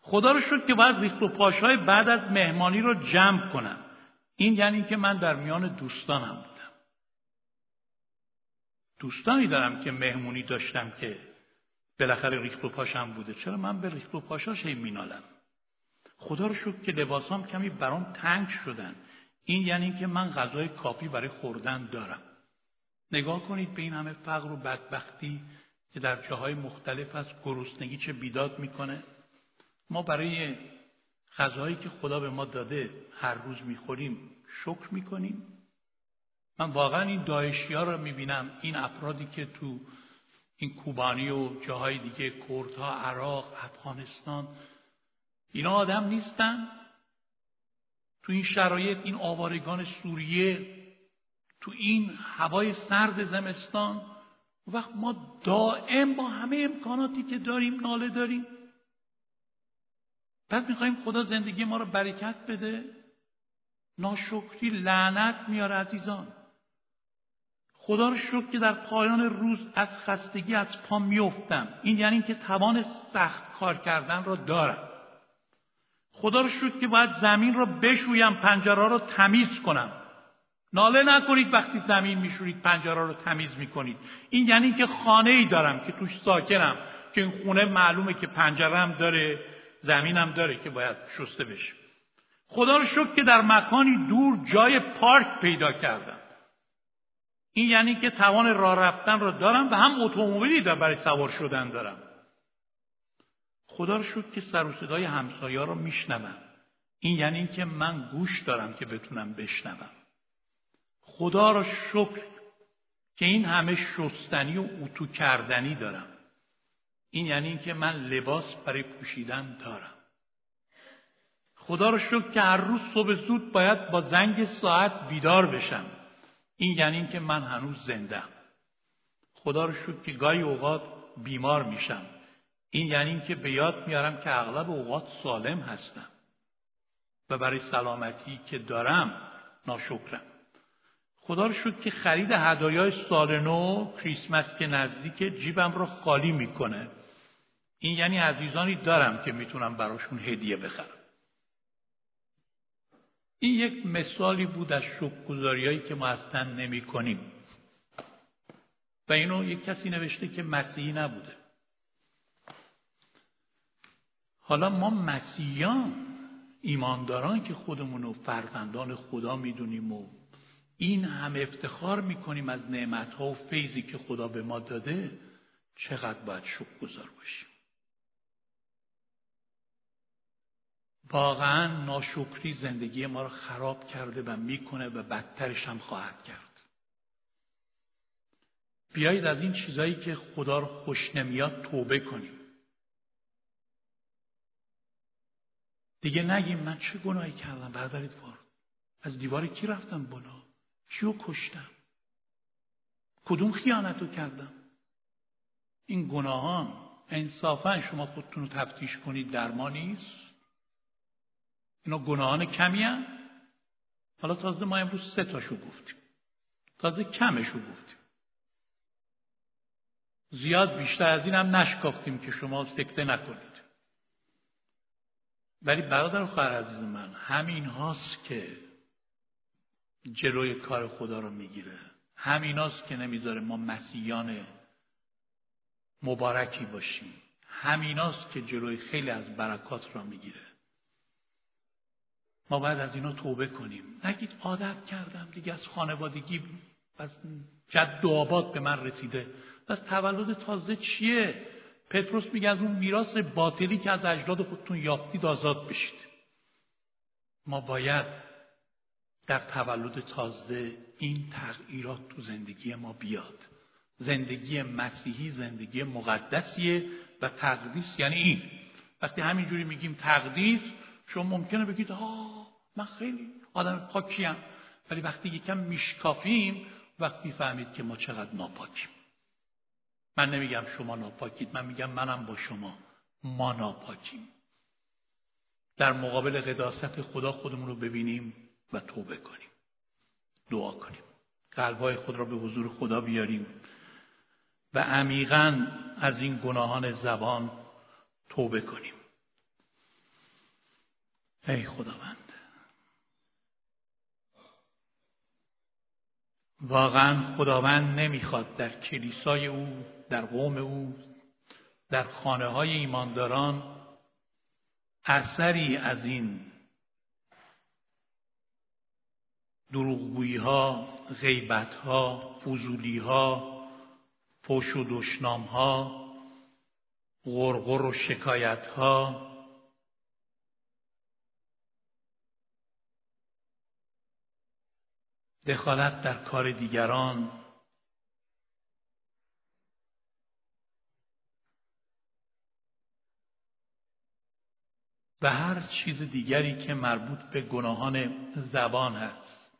خدا رو شد که باید ریخت و پاشهای بعد از مهمانی رو جمع کنم. این یعنی که من در میان دوستانم بودم. دوستانی دارم که مهمونی داشتم که بالاخره ریخت و پاشم بوده. چرا من به ریخت و پاشاش هی مینالم؟ خدا رو شد که لباسام کمی برام تنگ شدن. این یعنی که من غذای کافی برای خوردن دارم. نگاه کنید به این همه فقر و بدبختی که در جاهای مختلف از گرسنگی چه بیداد می‌کنه. ما برای غذایی که خدا به ما داده هر روز می‌خوریم شکر می‌کنیم. من واقعا این داعشی ها رو می‌بینم این افرادی که تو این کوبانی و جاهای دیگه کردها عراق افغانستان اینا آدم نیستن. تو این شرایط این آوارگان سوریه تو این هوای سرد زمستان وقت ما دائم با همه امکاناتی که داریم ناله داریم. بعد می‌خوایم خدا زندگی ما رو برکت بده. ناشکری لعنت میاره عزیزان. خدا رو شکر که در پایان روز از خستگی از پا میفتم این یعنی که توان سخت کار کردن را دارم. خدا رو شکر که باید زمین رو بشویم پنجره رو تمیز کنم. ناله نکنید وقتی زمین میشورید پنجره رو تمیز می‌کنید. این یعنی که خانه ای دارم که توش ساکنم که این خونه معلومه که پنجره هم داره. زمینم داره که باید شسته بشه. خدا رو شکر که در مکانی دور جای پارک پیدا کردم. این یعنی که توان راه رفتن رو دارم و هم اتومبیلی در برای سوار شدن دارم. خدا رو شکر که سر و صدای همسایا رو میشنوم. این یعنی که من گوش دارم که بتونم بشنوم. خدا را شکر که این همه شستنی و اتو کردنی دارم. این یعنی اینکه من لباس برای پوشیدن دارم. خدا رو شکر که هر روز صبح زود باید با زنگ ساعت بیدار بشم. این یعنی اینکه من هنوز زنده خدا رو شکر که گاهی اوقات بیمار میشم. این یعنی اینکه به یاد میارم که اغلب اوقات سالم هستم. و برای سلامتی که دارم ناشکرم. خدا رو شکر که خرید هدایای سال نو کریسمس که نزدیک جیبم رو خالی می‌کنه. این یعنی عزیزانی دارم که می‌تونم براشون هدیه بخرم. این یک مثالی بود از شکرگزاریایی که ما اصلا نمی کنیم و اینو یک کسی نوشته که مسیحی نبوده. حالا ما مسیحیان ایمانداران که خودمون رو فرزندان خدا می‌دونیم و این هم افتخار می‌کنیم از نعمتها و فیضی که خدا به ما داده چقدر باید شکر گذار باشیم؟ واقعا ناشکری زندگی ما رو خراب کرده و می‌کنه و بدترش هم خواهد کرد. بیایید از این چیزایی که خدا رو خوش نمیاد توبه کنیم. دیگه نگیم من چه گناهی کردم بردارید وارد از دیوار کی رفتم بالا؟ کیو کشتم؟ کدوم خیانت رو کردم؟ این گناهان انصافا شما خودتون رو تفتیش کنید در ما نیست؟ اینا گناهان کمی هم؟ حالا تازه ما امروز سه تاشو گفتیم. تازه کمشو گفتیم. زیاد بیشتر از این هم نشکافتیم که شما سکته نکنید. ولی برادر خواهر عزیز من همین هاست که جلوی کار خدا رو می‌گیره. همین هاست که نمی‌ذاره ما مسیحیان مبارکی باشیم. همین هاست که جلوی خیلی از برکات را می‌گیره. ما باید از اینا توبه کنیم. نگید عادت کردم دیگه از خانوادگی از جد و آباد به من رسیده. از تولد تازه چیه؟ پتروس میگه از اون میراث باطلی که از اجداد خودتون یافتید آزاد بشید. ما باید در تولد تازه این تغییرات تو زندگی ما بیاد. زندگی مسیحی زندگی مقدسیه و تقدیس یعنی این. وقتی همینجوری میگیم تقدیس شما ممکنه بگید آه من خیلی آدم پاکیم ولی وقتی یکم میشکافیم وقتی می‌فهمید که ما چقدر ناپاکیم. من نمیگم شما ناپاکید من میگم منم با شما. ما ناپاکیم. در مقابل قداست خدا خودمون رو ببینیم و توبه کنیم. دعا کنیم. قلبهای خود را به حضور خدا بیاریم و عمیقا از این گناهان زبان توبه کنیم. ای خداوند. واقعا خداوند نمی‌خواد در کلیسای او در قوم او در خانه های ایمانداران اثری از این دروغگویی ها غیبت ها فضولی ها فوش و دشنام ها غرغر و شکایت ها دخالت در کار دیگران. و هر چیز دیگری که مربوط به گناهان زبان هست.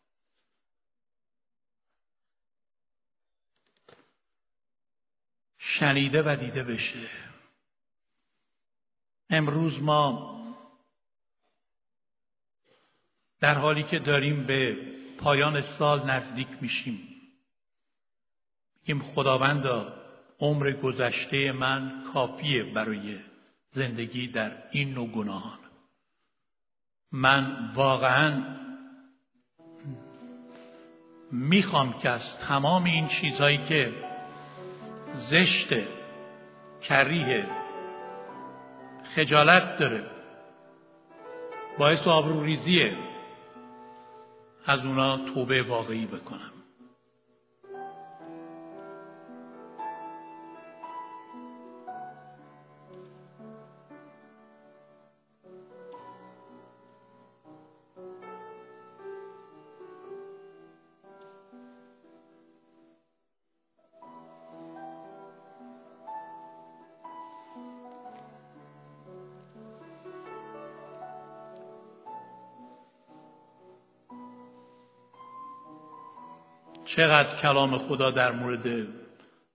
شنیده و دیده بشه. امروز ما در حالی که داریم به پایان سال نزدیک میشیم. میگیم خداوندا عمر گذشته من کافیه برای زندگی در این نوع گناهان. من واقعا می‌خوام که از تمام این چیزهایی که زشت کریه خجالت داره باعث آبروریزیه از اونا توبه واقعی بکنم چقدر کلام خدا در مورد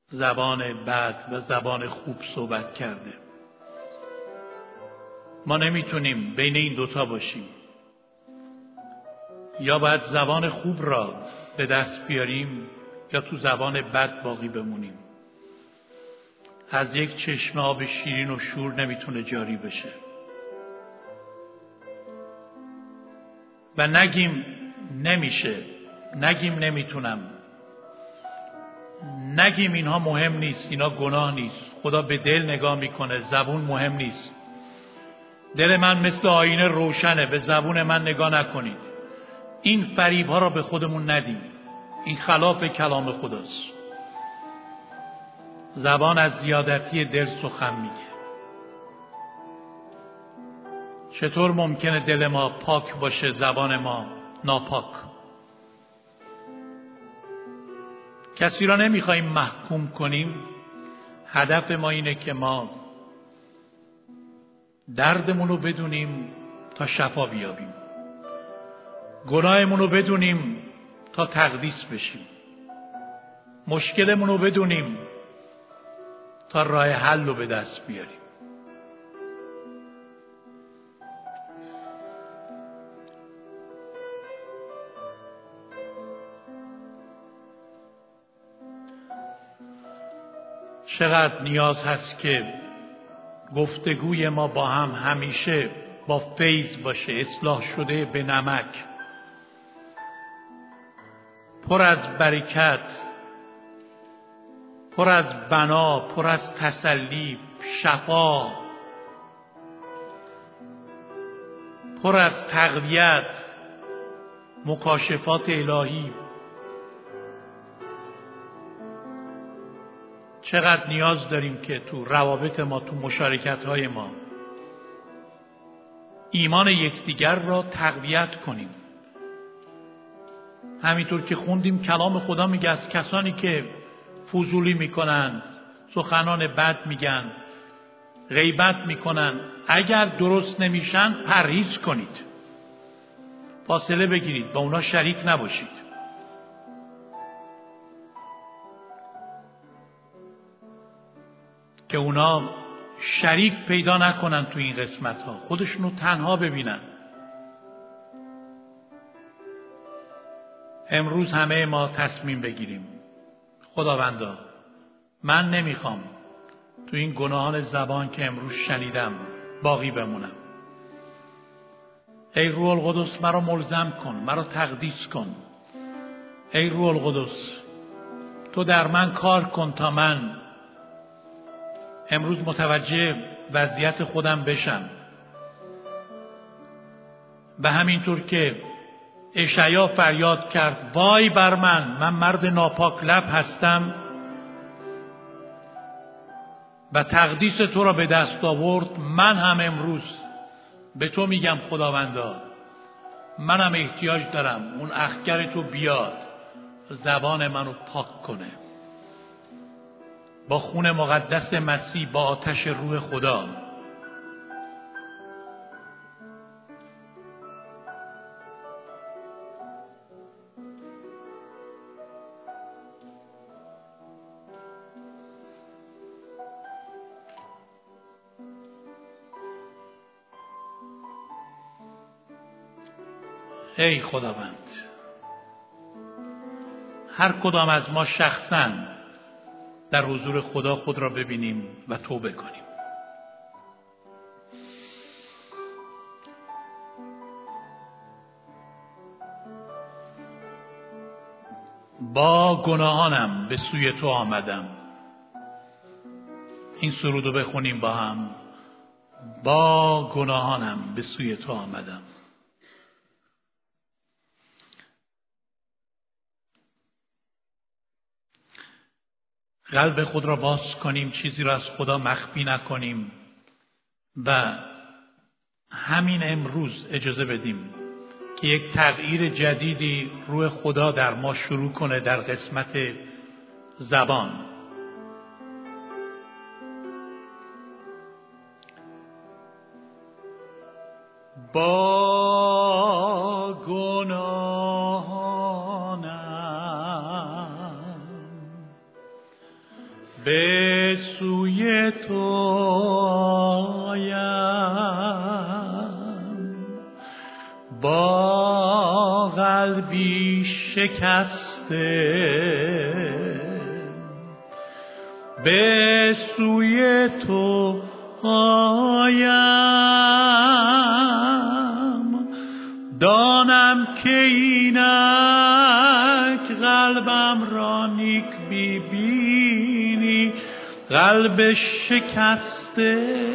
زبان بد و زبان خوب صحبت کرده. ما نمی‌تونیم بین این دوتا باشیم. یا باید زبان خوب را به دست بیاریم یا تو زبان بد باقی بمونیم. از یک چشم آب شیرین و شور نمی‌تونه جاری بشه. و نگیم نمیشه نگیم نمی‌تونم. نگیم اینها مهم نیست اینا گناه نیست. خدا به دل نگاه می‌کنه زبون مهم نیست. دل من مثل آینه روشنه به زبون من نگاه نکنید. این فریب ها را به خودمون ندیم. این خلاف کلام خداست. زبان از زیادتی دل سخن میگه. چطور ممکنه دل ما پاک باشه زبان ما ناپاک؟ کسی را نمی‌خواهیم محکوم کنیم هدف ما اینه که ما دردمون رو بدونیم تا شفا بیابیم. گناهمون رو بدونیم تا تقدیس بشیم. مشکلمون رو بدونیم تا راه حل رو به دست بیاریم. چقدر نیاز هست که گفتگوی ما با هم همیشه با فیض باشه اصلاح شده به نمک. پر از برکت پر از بنا پر از تسلی شفا پر از تقویت مکاشفات الهی. چقدر نیاز داریم که تو روابط ما تو مشارکت های ما ایمان یکدیگر را تقویت کنیم. همینطور که خوندیم کلام خدا میگه از کسانی که فضولی می‌کنن سخنان بد میگن غیبت می‌کنن اگر درست نمیشن پرهیز کنید. فاصله بگیرید با اونا شریک نباشید. که اونا شریک پیدا نکنن تو این قسمت ها خودشونو تنها ببینن. امروز همه ما تصمیم بگیریم. خداوندا من نمی‌خوام تو این گناهان زبان که امروز شنیدم باقی بمونم. ای روح القدس مرا ملزم کن مرا تقدیس کن. ای روح القدس تو در من کار کن تا من امروز متوجه وضعیت خودم بشم. و همینطور که اشعیا فریاد کرد وای بر من من مرد ناپاک لب هستم و تقدیس تو را به دست آورد. من هم امروز به تو میگم خداوندا منم احتیاج دارم اون اخگر تو بیاد زبان منو پاک کنه. با خون مقدس مسیح با آتش روح خدا. ای خداوند هر کدام از ما شخصاً در حضور خدا خود را ببینیم و توبه کنیم. با گناهانم به سوی تو آمدم. این سرود رو بخونیم با هم. با گناهانم به سوی تو آمدم. قلب خود را باز کنیم چیزی را از خدا مخفی نکنیم و همین امروز اجازه بدیم که یک تغییر جدیدی روح خدا در ما شروع کنه در قسمت زبان. با شکسته. به سوی تو آیم. دانم که اینک قلبم را نیک بیبینی قلب شکسته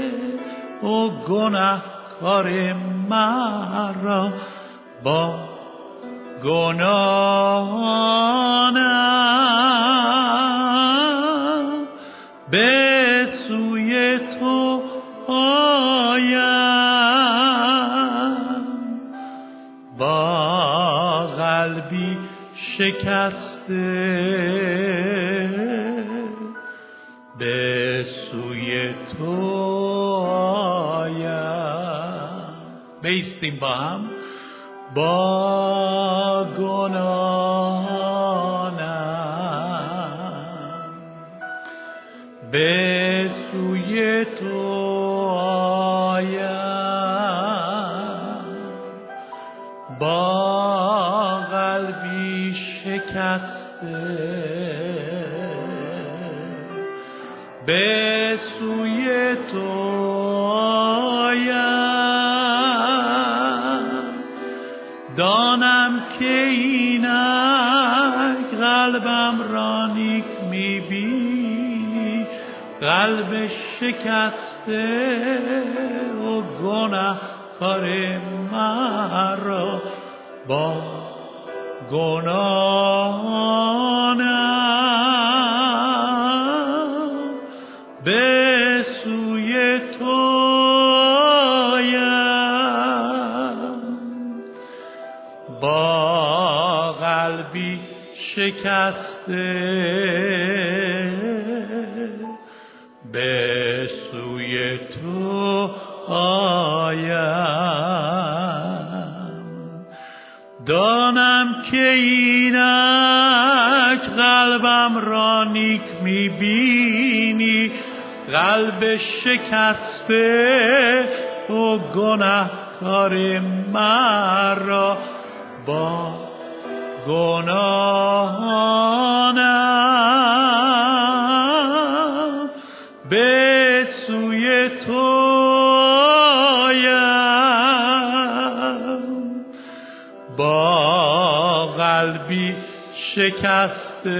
و کار مرا با گناهانم به شکسته به سوی تو آیم. بیستیم با هم. با به تو آیم. دانم که اینک قلبم را نیک می‌بینی قلب شکسته و گناه کار با گناهانم. شکسته به سوی تو آیم. دانم که اینک قلبم را نیک می‌بینی قلب شکسته و گناهکار مرا با گناهانم به سوی تو با قلبی شکسته